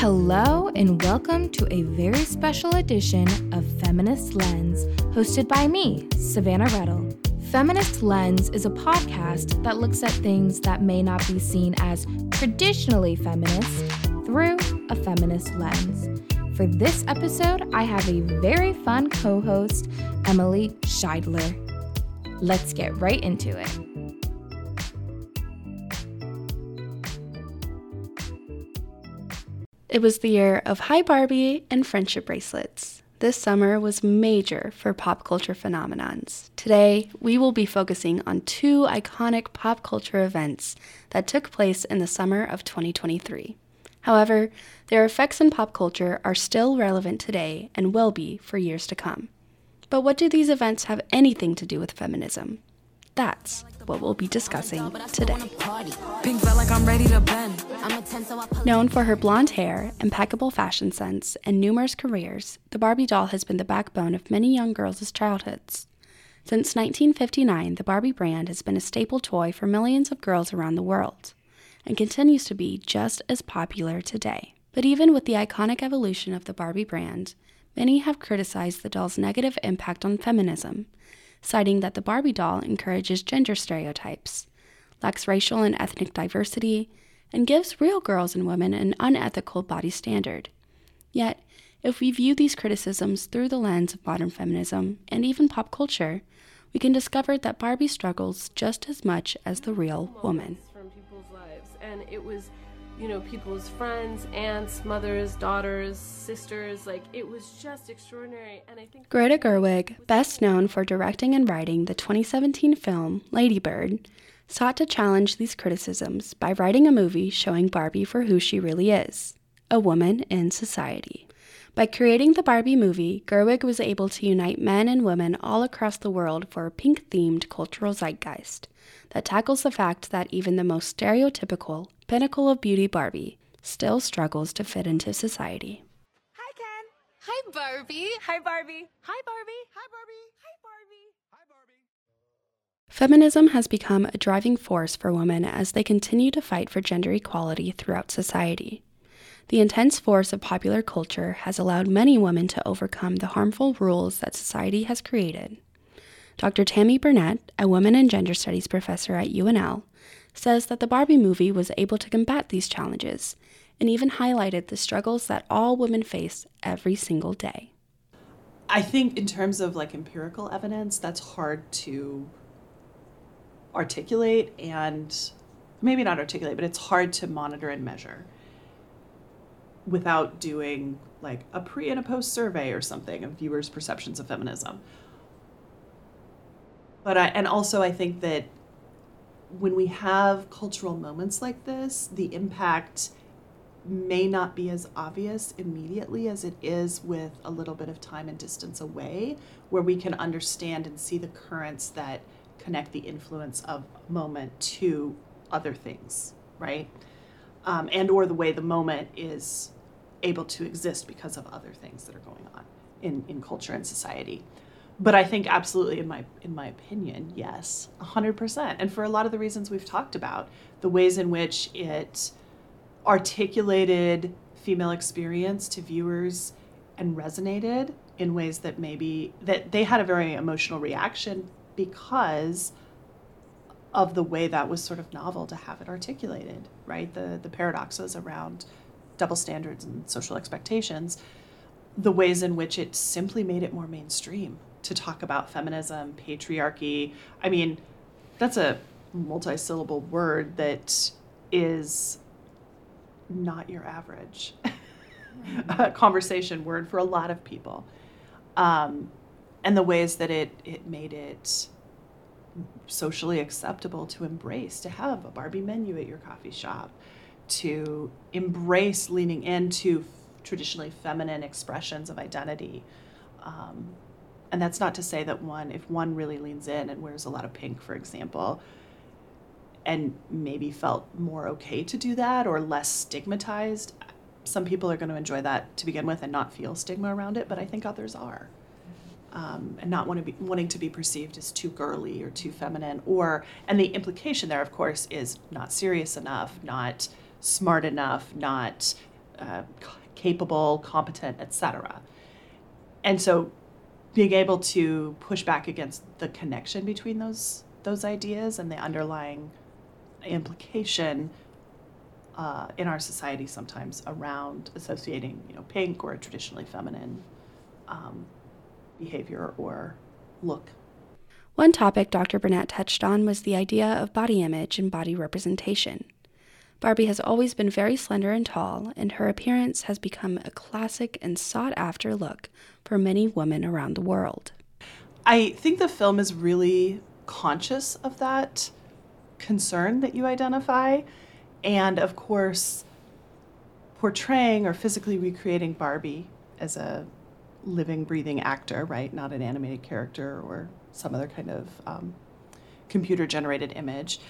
Hello, and welcome to a very special edition of Feminist Lens, hosted by me, Savannah Redl. Feminist Lens is a podcast that looks at things that may not be seen as traditionally feminist through a feminist lens. For this episode, I have a very fun co host, Emily Scheidler. Let's get right into it. It was the year of Hi Barbie and friendship bracelets. This summer was major for pop culture phenomenons. Today, we will be focusing on two iconic pop culture events that took place in the summer of 2023. However, their effects in pop culture are still relevant today and will be for years to come. But what do these events have anything to do with feminism? That's what we'll be discussing today. Known for her blonde hair, impeccable fashion sense, and numerous careers, the Barbie doll has been the backbone of many young girls' childhoods. Since 1959, the Barbie brand has been a staple toy for millions of girls around the world and continues to be just as popular today. But even with the iconic evolution of the Barbie brand, many have criticized the doll's negative impact on feminism citing that the Barbie doll encourages gender stereotypes, lacks racial and ethnic diversity, and gives real girls and women an unethical body standard. Yet, if we view these criticisms through the lens of modern feminism and even pop culture, we can discover that Barbie struggles just as much as the real woman. From people's lives, and it was you know, people's friends, aunts, mothers, daughters, sisters. Like, it was just extraordinary. And I think Greta Gerwig, best known for directing and writing the 2017 film Lady Bird, sought to challenge these criticisms by writing a movie showing Barbie for who she really is a woman in society. By creating the Barbie movie, Gerwig was able to unite men and women all across the world for a pink themed cultural zeitgeist that tackles the fact that even the most stereotypical pinnacle of beauty Barbie still struggles to fit into society. Hi, Ken. Hi, Barbie. Hi, Barbie. Hi, Barbie. Hi, Barbie. Hi, Barbie. Hi, Barbie. Feminism has become a driving force for women as they continue to fight for gender equality throughout society. The intense force of popular culture has allowed many women to overcome the harmful rules that society has created. Dr. Tammy Burnett, a women and gender studies professor at UNL, says that the Barbie movie was able to combat these challenges and even highlighted the struggles that all women face every single day. I think, in terms of like empirical evidence, that's hard to articulate and maybe not articulate, but it's hard to monitor and measure without doing like a pre and a post survey or something of viewers' perceptions of feminism. But I, and also I think that when we have cultural moments like this, the impact may not be as obvious immediately as it is with a little bit of time and distance away, where we can understand and see the currents that connect the influence of moment to other things, right? Um, and or the way the moment is able to exist because of other things that are going on in, in culture and society but I think absolutely in my in my opinion, yes, 100%. And for a lot of the reasons we've talked about, the ways in which it articulated female experience to viewers and resonated in ways that maybe that they had a very emotional reaction because of the way that was sort of novel to have it articulated, right? The the paradoxes around double standards and social expectations, the ways in which it simply made it more mainstream to talk about feminism, patriarchy. I mean, that's a multi-syllable word that is not your average mm-hmm. conversation word for a lot of people. Um, and the ways that it, it made it socially acceptable to embrace, to have a Barbie menu at your coffee shop, to embrace leaning into traditionally feminine expressions of identity. Um, and that's not to say that one if one really leans in and wears a lot of pink for example and maybe felt more okay to do that or less stigmatized some people are going to enjoy that to begin with and not feel stigma around it but i think others are um, and not want to be wanting to be perceived as too girly or too feminine or and the implication there of course is not serious enough not smart enough not uh, capable, competent, etc. And so being able to push back against the connection between those those ideas and the underlying implication uh, in our society sometimes around associating you know pink or a traditionally feminine um, behavior or look. One topic Dr. Burnett touched on was the idea of body image and body representation. Barbie has always been very slender and tall, and her appearance has become a classic and sought after look for many women around the world. I think the film is really conscious of that concern that you identify. And of course, portraying or physically recreating Barbie as a living, breathing actor, right? Not an animated character or some other kind of um, computer generated image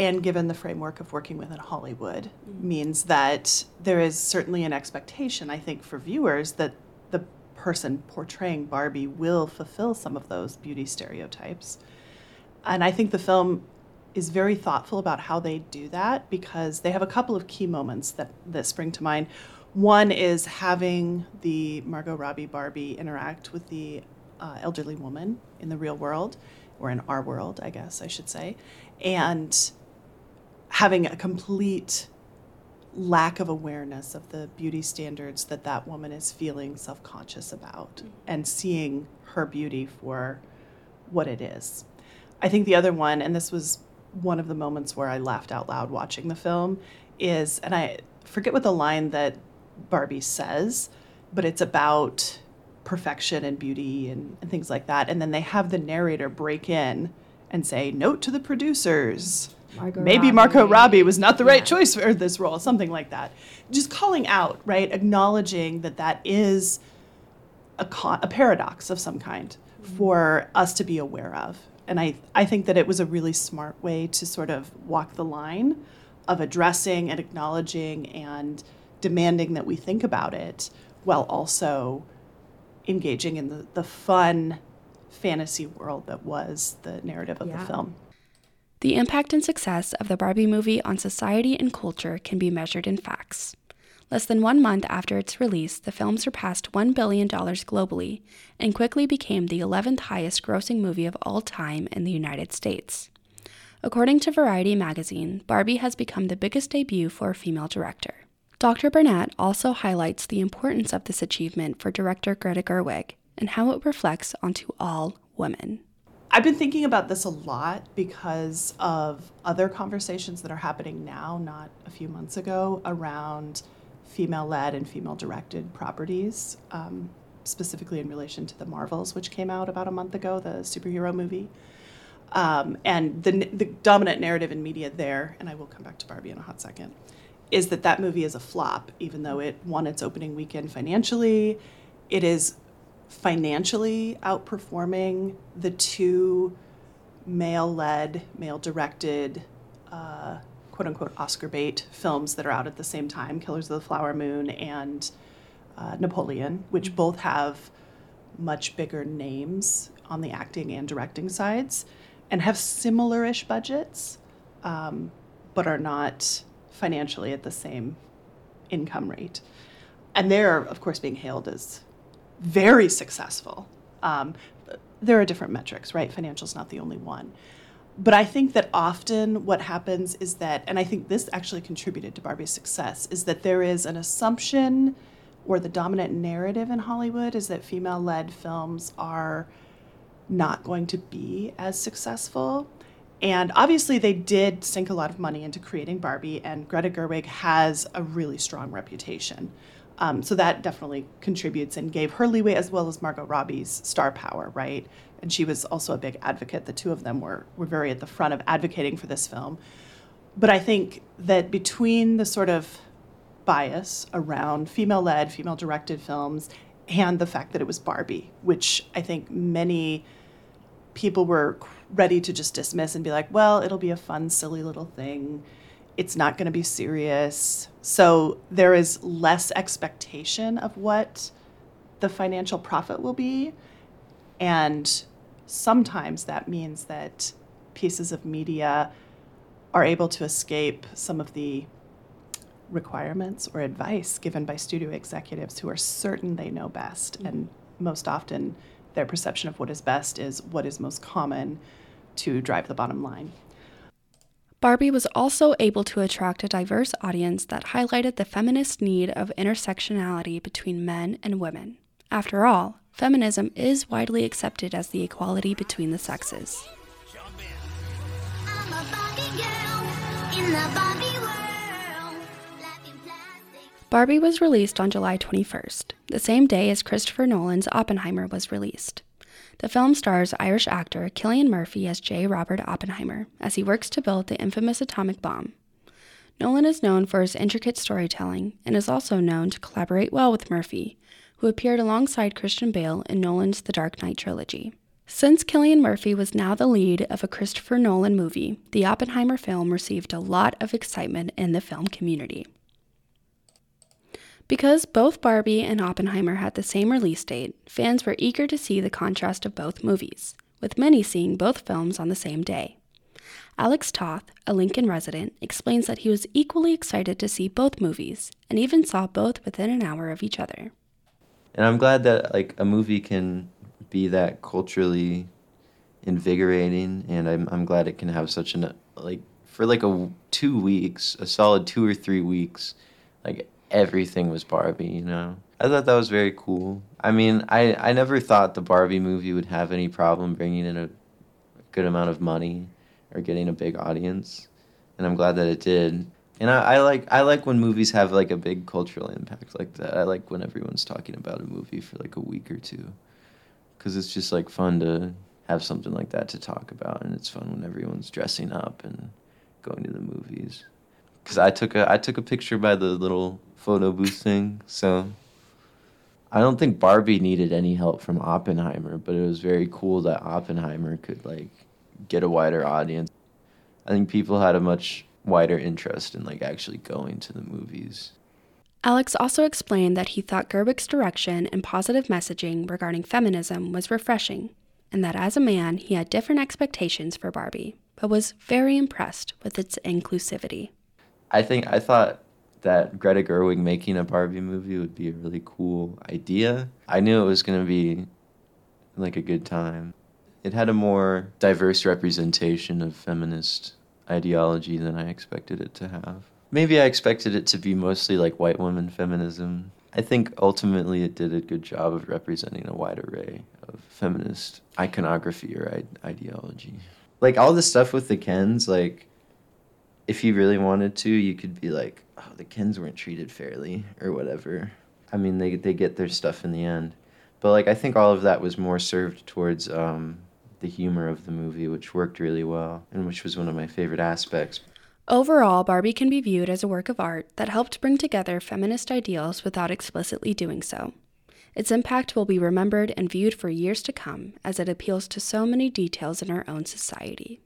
and given the framework of working within Hollywood, mm-hmm. means that there is certainly an expectation, I think, for viewers that the person portraying Barbie will fulfill some of those beauty stereotypes. And I think the film is very thoughtful about how they do that because they have a couple of key moments that, that spring to mind. One is having the Margot Robbie Barbie interact with the uh, elderly woman in the real world, or in our world, I guess I should say. And having a complete lack of awareness of the beauty standards that that woman is feeling self-conscious about mm-hmm. and seeing her beauty for what it is. I think the other one and this was one of the moments where I laughed out loud watching the film is and I forget what the line that Barbie says, but it's about perfection and beauty and, and things like that. And then they have the narrator break in and say, Note to the producers Margot maybe Robbie. Margot Robbie was not the yeah. right choice for this role, something like that. Just calling out, right? Acknowledging that that is a, con- a paradox of some kind mm-hmm. for us to be aware of. And I, I think that it was a really smart way to sort of walk the line of addressing and acknowledging and demanding that we think about it while also engaging in the, the fun fantasy world that was the narrative of yeah. the film. The impact and success of the Barbie movie on society and culture can be measured in facts. Less than one month after its release, the film surpassed $1 billion globally and quickly became the 11th highest grossing movie of all time in the United States. According to Variety magazine, Barbie has become the biggest debut for a female director. Dr. Burnett also highlights the importance of this achievement for director Greta Gerwig and how it reflects onto all women. I've been thinking about this a lot because of other conversations that are happening now, not a few months ago, around female led and female directed properties, um, specifically in relation to the Marvels, which came out about a month ago, the superhero movie. Um, and the, the dominant narrative in media there, and I will come back to Barbie in a hot second, is that that movie is a flop, even though it won its opening weekend financially. It is financially outperforming the two male led, male directed, uh, quote unquote Oscar bait films that are out at the same time Killers of the Flower Moon and uh, Napoleon, which mm-hmm. both have much bigger names on the acting and directing sides and have similar ish budgets, um, but are not financially at the same income rate. And they're, of course, being hailed as very successful. Um, there are different metrics, right? Financial is not the only one. But I think that often what happens is that, and I think this actually contributed to Barbie's success, is that there is an assumption or the dominant narrative in Hollywood is that female led films are not going to be as successful. And obviously, they did sink a lot of money into creating Barbie, and Greta Gerwig has a really strong reputation. Um, so that definitely contributes and gave her leeway as well as Margot Robbie's star power, right? And she was also a big advocate. The two of them were, were very at the front of advocating for this film. But I think that between the sort of bias around female led, female directed films and the fact that it was Barbie, which I think many people were ready to just dismiss and be like, well, it'll be a fun, silly little thing it's not going to be serious. So there is less expectation of what the financial profit will be. And sometimes that means that pieces of media are able to escape some of the requirements or advice given by studio executives who are certain they know best. Mm-hmm. And most often, their perception of what is best is what is most common to drive the bottom line. Barbie was also able to attract a diverse audience that highlighted the feminist need of intersectionality between men and women. After all, feminism is widely accepted as the equality between the sexes. Barbie was released on July 21st, the same day as Christopher Nolan's Oppenheimer was released. The film stars Irish actor Cillian Murphy as J. Robert Oppenheimer as he works to build the infamous atomic bomb. Nolan is known for his intricate storytelling and is also known to collaborate well with Murphy, who appeared alongside Christian Bale in Nolan's The Dark Knight trilogy. Since Cillian Murphy was now the lead of a Christopher Nolan movie, the Oppenheimer film received a lot of excitement in the film community. Because both Barbie and Oppenheimer had the same release date, fans were eager to see the contrast of both movies, with many seeing both films on the same day. Alex Toth, a Lincoln resident, explains that he was equally excited to see both movies and even saw both within an hour of each other. And I'm glad that like a movie can be that culturally invigorating and I'm I'm glad it can have such an like for like a 2 weeks, a solid 2 or 3 weeks, like everything was Barbie, you know. I thought that was very cool. I mean, I I never thought the Barbie movie would have any problem bringing in a good amount of money or getting a big audience, and I'm glad that it did. And I, I like I like when movies have like a big cultural impact like that. I like when everyone's talking about a movie for like a week or two, because it's just like fun to have something like that to talk about, and it's fun when everyone's dressing up and going to the movies because I took a I took a picture by the little photo booth thing. So I don't think Barbie needed any help from Oppenheimer, but it was very cool that Oppenheimer could like get a wider audience. I think people had a much wider interest in like actually going to the movies. Alex also explained that he thought Gerwig's direction and positive messaging regarding feminism was refreshing, and that as a man, he had different expectations for Barbie, but was very impressed with its inclusivity. I think I thought that Greta Gerwig making a Barbie movie would be a really cool idea. I knew it was going to be like a good time. It had a more diverse representation of feminist ideology than I expected it to have. Maybe I expected it to be mostly like white woman feminism. I think ultimately it did a good job of representing a wide array of feminist iconography or ideology. Like all the stuff with the Kens, like if you really wanted to, you could be like, oh, the Kens weren't treated fairly or whatever. I mean, they they get their stuff in the end, but like I think all of that was more served towards um, the humor of the movie, which worked really well and which was one of my favorite aspects. Overall, Barbie can be viewed as a work of art that helped bring together feminist ideals without explicitly doing so. Its impact will be remembered and viewed for years to come as it appeals to so many details in our own society.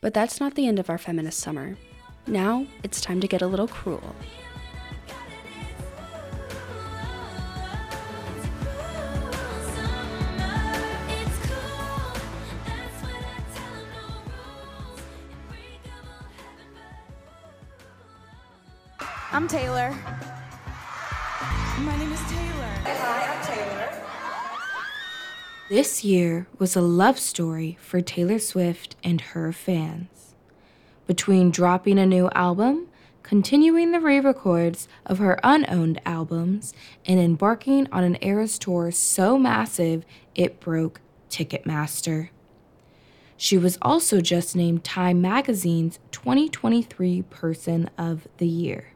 But that's not the end of our feminist summer. Now it's time to get a little cruel. I'm Taylor. This year was a love story for Taylor Swift and her fans. Between dropping a new album, continuing the re records of her unowned albums, and embarking on an Eras tour so massive it broke Ticketmaster. She was also just named Time Magazine's 2023 Person of the Year.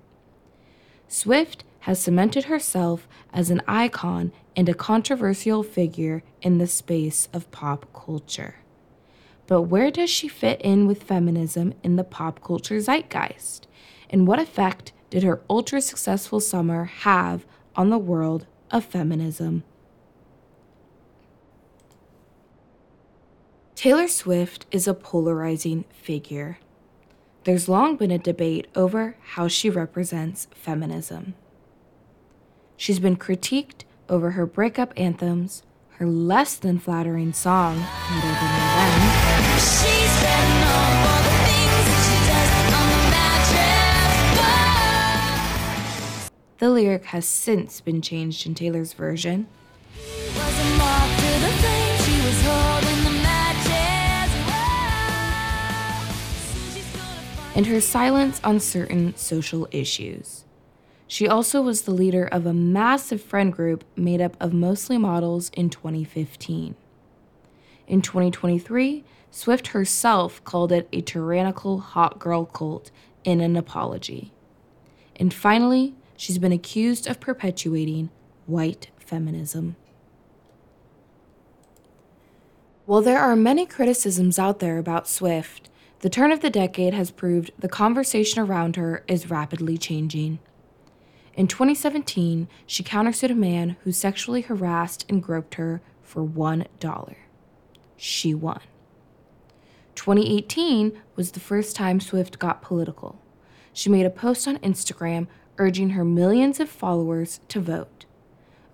Swift has cemented herself as an icon and a controversial figure in the space of pop culture. But where does she fit in with feminism in the pop culture zeitgeist? And what effect did her ultra successful summer have on the world of feminism? Taylor Swift is a polarizing figure. There's long been a debate over how she represents feminism. She's been critiqued over her breakup anthems, her less than flattering song, Than lyric has since been changed in Taylor's version. And her silence on certain social issues. She also was the leader of a massive friend group made up of mostly models in 2015. In 2023, Swift herself called it a tyrannical hot girl cult in an apology. And finally, she's been accused of perpetuating white feminism. While there are many criticisms out there about Swift, the turn of the decade has proved the conversation around her is rapidly changing. In 2017, she countersued a man who sexually harassed and groped her for $1. She won. 2018 was the first time Swift got political. She made a post on Instagram urging her millions of followers to vote.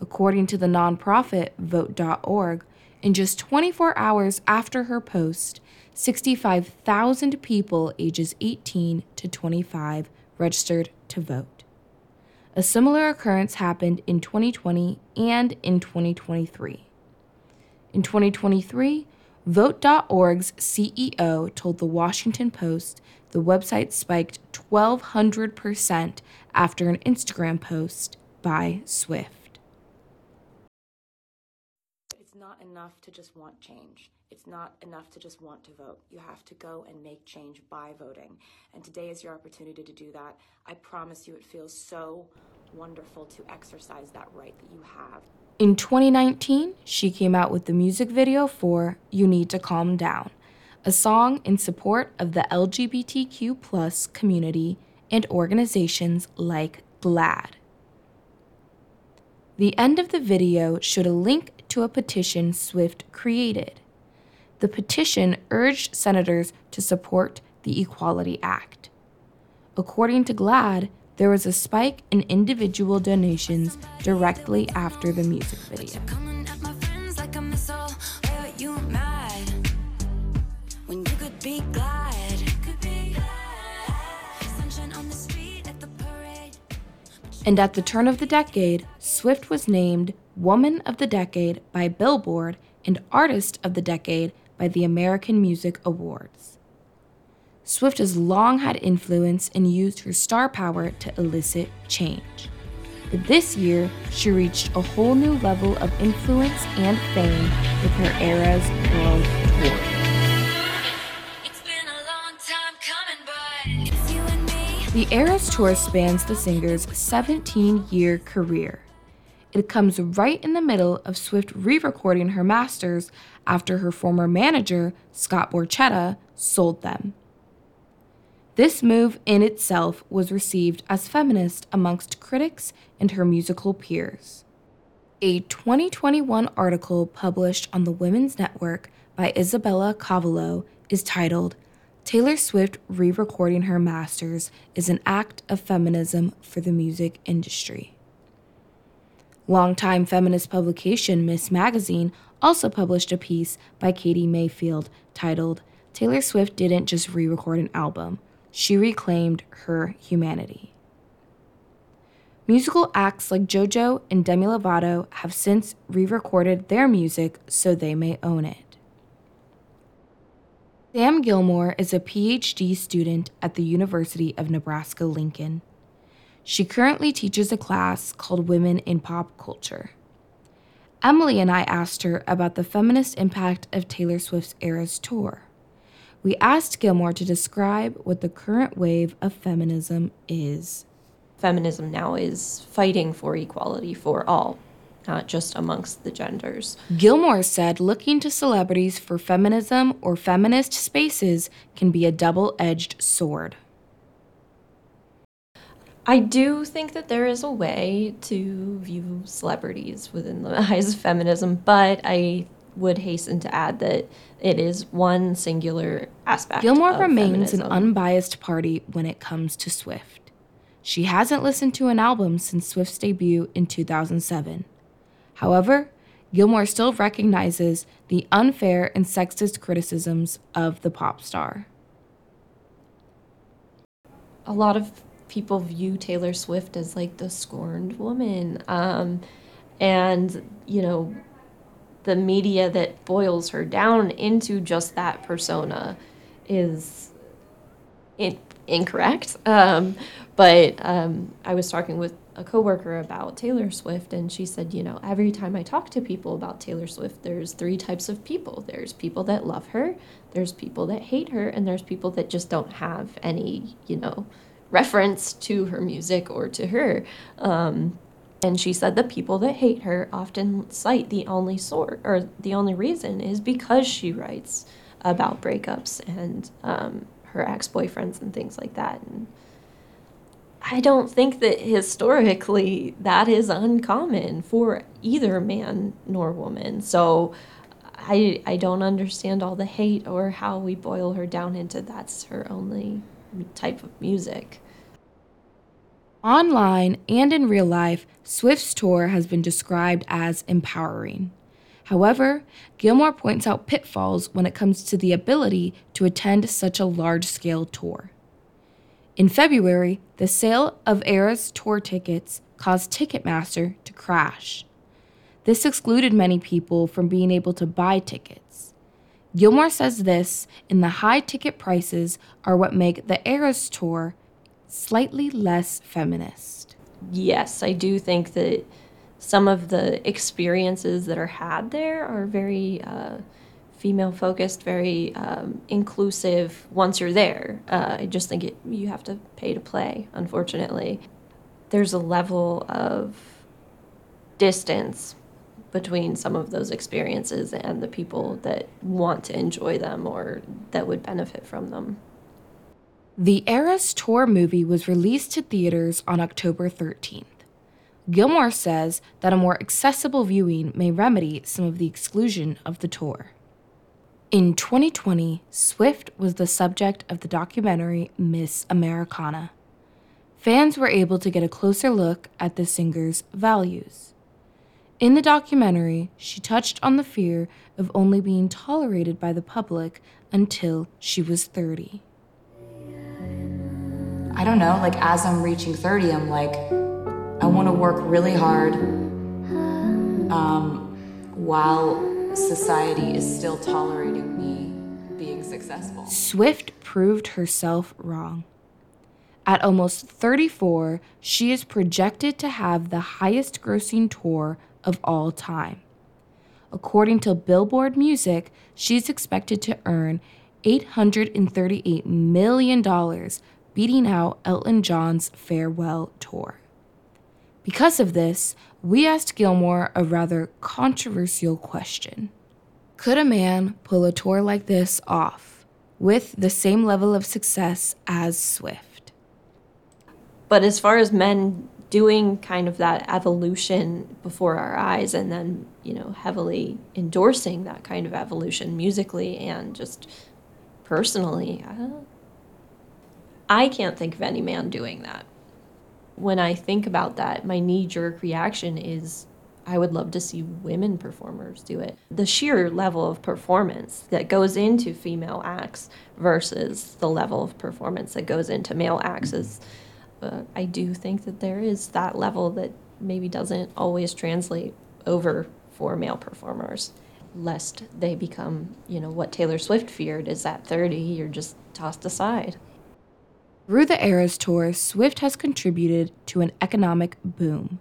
According to the nonprofit Vote.org, in just 24 hours after her post, 65,000 people ages 18 to 25 registered to vote. A similar occurrence happened in 2020 and in 2023. In 2023, Vote.org's CEO told the Washington Post the website spiked 1,200% after an Instagram post by Swift. It's not enough to just want change. It's not enough to just want to vote. You have to go and make change by voting. And today is your opportunity to do that. I promise you, it feels so wonderful to exercise that right that you have. In 2019, she came out with the music video for You Need to Calm Down, a song in support of the LGBTQ plus community and organizations like GLAAD. The end of the video showed a link to a petition Swift created. The petition urged senators to support the Equality Act. According to GLAAD, there was a spike in individual donations directly after the music video. And at the turn of the decade, Swift was named Woman of the Decade by Billboard and Artist of the Decade by the American Music Awards. Swift has long had influence and used her star power to elicit change. But this year, she reached a whole new level of influence and fame with her Eras World Tour. The Eras Tour spans the singer's 17 year career. It comes right in the middle of Swift re recording her masters after her former manager, Scott Borchetta, sold them. This move in itself was received as feminist amongst critics and her musical peers. A 2021 article published on the Women's Network by Isabella Cavallo is titled Taylor Swift re recording her masters is an act of feminism for the music industry. Longtime feminist publication Ms. Magazine also published a piece by Katie Mayfield titled Taylor Swift Didn't Just Re Record an Album, She Reclaimed Her Humanity. Musical acts like JoJo and Demi Lovato have since re recorded their music so they may own it. Sam Gilmore is a PhD student at the University of Nebraska Lincoln. She currently teaches a class called Women in Pop Culture. Emily and I asked her about the feminist impact of Taylor Swift's Eras tour. We asked Gilmore to describe what the current wave of feminism is. Feminism now is fighting for equality for all, not just amongst the genders. Gilmore said looking to celebrities for feminism or feminist spaces can be a double edged sword. I do think that there is a way to view celebrities within the eyes of feminism, but I would hasten to add that it is one singular aspect. Gilmore remains feminism. an unbiased party when it comes to Swift. She hasn't listened to an album since Swift's debut in 2007. However, Gilmore still recognizes the unfair and sexist criticisms of the pop star. a lot of people view Taylor Swift as like the scorned woman. Um, and, you know, the media that boils her down into just that persona is in- incorrect. Um, but um, I was talking with a coworker about Taylor Swift, and she said, you know, every time I talk to people about Taylor Swift, there's three types of people. There's people that love her, there's people that hate her, and there's people that just don't have any, you know, reference to her music or to her. Um, and she said the people that hate her often cite the only sort or the only reason is because she writes about breakups and um, her ex boyfriends and things like that. And I don't think that historically that is uncommon for either man nor woman. So I I don't understand all the hate or how we boil her down into that's her only type of music. Online and in real life, Swift's tour has been described as empowering. However, Gilmore points out pitfalls when it comes to the ability to attend such a large scale tour. In February, the sale of Eras tour tickets caused Ticketmaster to crash. This excluded many people from being able to buy tickets. Gilmore says this and the high ticket prices are what make the Eras tour slightly less feminist. Yes, I do think that some of the experiences that are had there are very uh, female focused, very um, inclusive once you're there. Uh, I just think it, you have to pay to play, unfortunately. There's a level of distance between some of those experiences and the people that want to enjoy them or that would benefit from them. The Eras Tour movie was released to theaters on October 13th. Gilmore says that a more accessible viewing may remedy some of the exclusion of the tour. In 2020, Swift was the subject of the documentary Miss Americana. Fans were able to get a closer look at the singer's values. In the documentary, she touched on the fear of only being tolerated by the public until she was 30. I don't know, like as I'm reaching 30, I'm like, I want to work really hard um, while society is still tolerating me being successful. Swift proved herself wrong. At almost 34, she is projected to have the highest grossing tour of all time. According to Billboard Music, she's expected to earn $838 million, beating out Elton John's farewell tour. Because of this, we asked Gilmore a rather controversial question Could a man pull a tour like this off with the same level of success as Swift? But as far as men doing kind of that evolution before our eyes and then, you know, heavily endorsing that kind of evolution musically and just personally, I, I can't think of any man doing that when I think about that, my knee jerk reaction is I would love to see women performers do it. The sheer level of performance that goes into female acts versus the level of performance that goes into male acts is, uh, I do think that there is that level that maybe doesn't always translate over for male performers, lest they become, you know, what Taylor Swift feared is at 30, you're just tossed aside. Through the Eras Tour, Swift has contributed to an economic boom.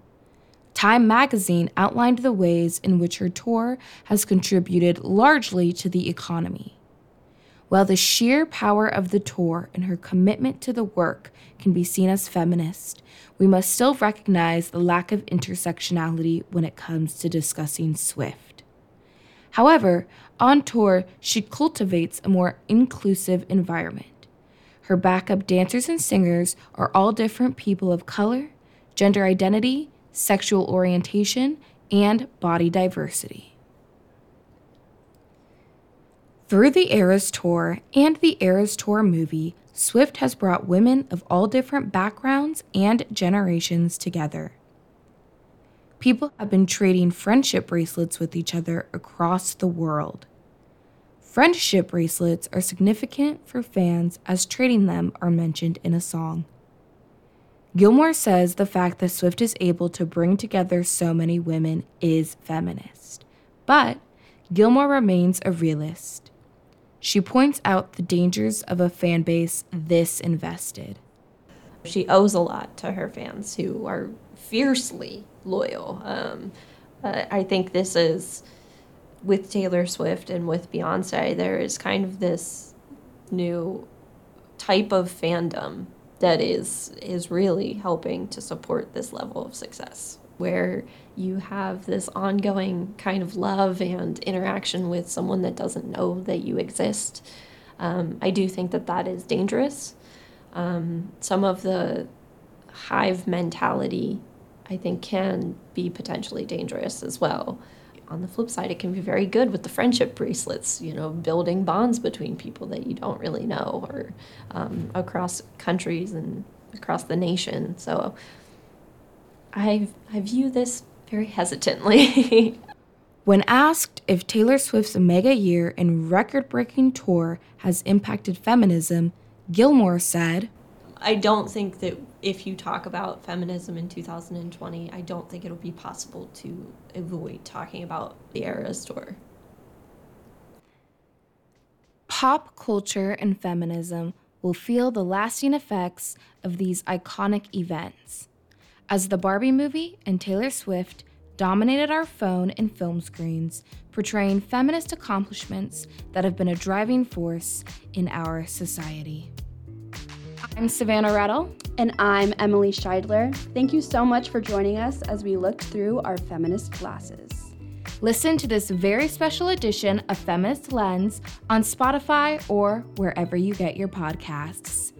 Time magazine outlined the ways in which her tour has contributed largely to the economy. While the sheer power of the tour and her commitment to the work can be seen as feminist, we must still recognize the lack of intersectionality when it comes to discussing Swift. However, on tour, she cultivates a more inclusive environment. Her backup dancers and singers are all different people of color, gender identity, sexual orientation, and body diversity. Through the Eras Tour and the Eras Tour movie, Swift has brought women of all different backgrounds and generations together. People have been trading friendship bracelets with each other across the world. Friendship bracelets are significant for fans as trading them are mentioned in a song. Gilmore says the fact that Swift is able to bring together so many women is feminist. But Gilmore remains a realist. She points out the dangers of a fan base this invested. She owes a lot to her fans who are fiercely loyal. Um, I think this is with Taylor Swift and with Beyonce, there is kind of this new type of fandom that is is really helping to support this level of success where you have this ongoing kind of love and interaction with someone that doesn't know that you exist. Um, I do think that that is dangerous. Um, some of the hive mentality, I think, can be potentially dangerous as well. On the flip side, it can be very good with the friendship bracelets, you know, building bonds between people that you don't really know or um, across countries and across the nation. So I, I view this very hesitantly. when asked if Taylor Swift's mega year and record breaking tour has impacted feminism, Gilmore said, I don't think that if you talk about feminism in 2020, I don't think it'll be possible to avoid talking about the Eras tour. Pop culture and feminism will feel the lasting effects of these iconic events as the Barbie movie and Taylor Swift dominated our phone and film screens, portraying feminist accomplishments that have been a driving force in our society. I'm Savannah Redl. And I'm Emily Scheidler. Thank you so much for joining us as we looked through our feminist glasses. Listen to this very special edition of Feminist Lens on Spotify or wherever you get your podcasts.